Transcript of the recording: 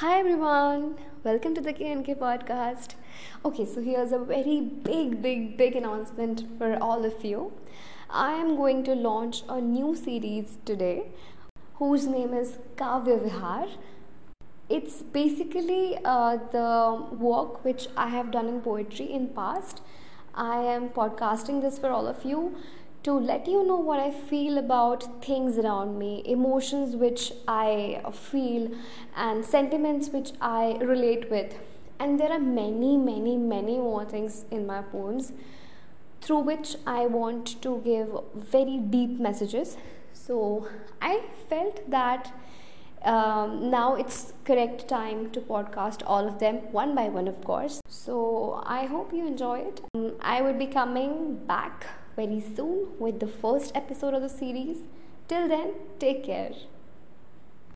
Hi everyone, welcome to the KNK podcast. Okay, so here's a very big, big, big announcement for all of you. I am going to launch a new series today whose name is Kaavyavihaar. It's basically uh, the work which I have done in poetry in past. I am podcasting this for all of you to let you know what I feel about things around me, emotions which I feel, and sentiments which I relate with. And there are many, many, many more things in my poems through which I want to give very deep messages. So I felt that um, now it's correct time to podcast all of them one by one, of course. So I hope you enjoy it. Um, I will be coming back very soon with the first episode of the series. Till then, take care.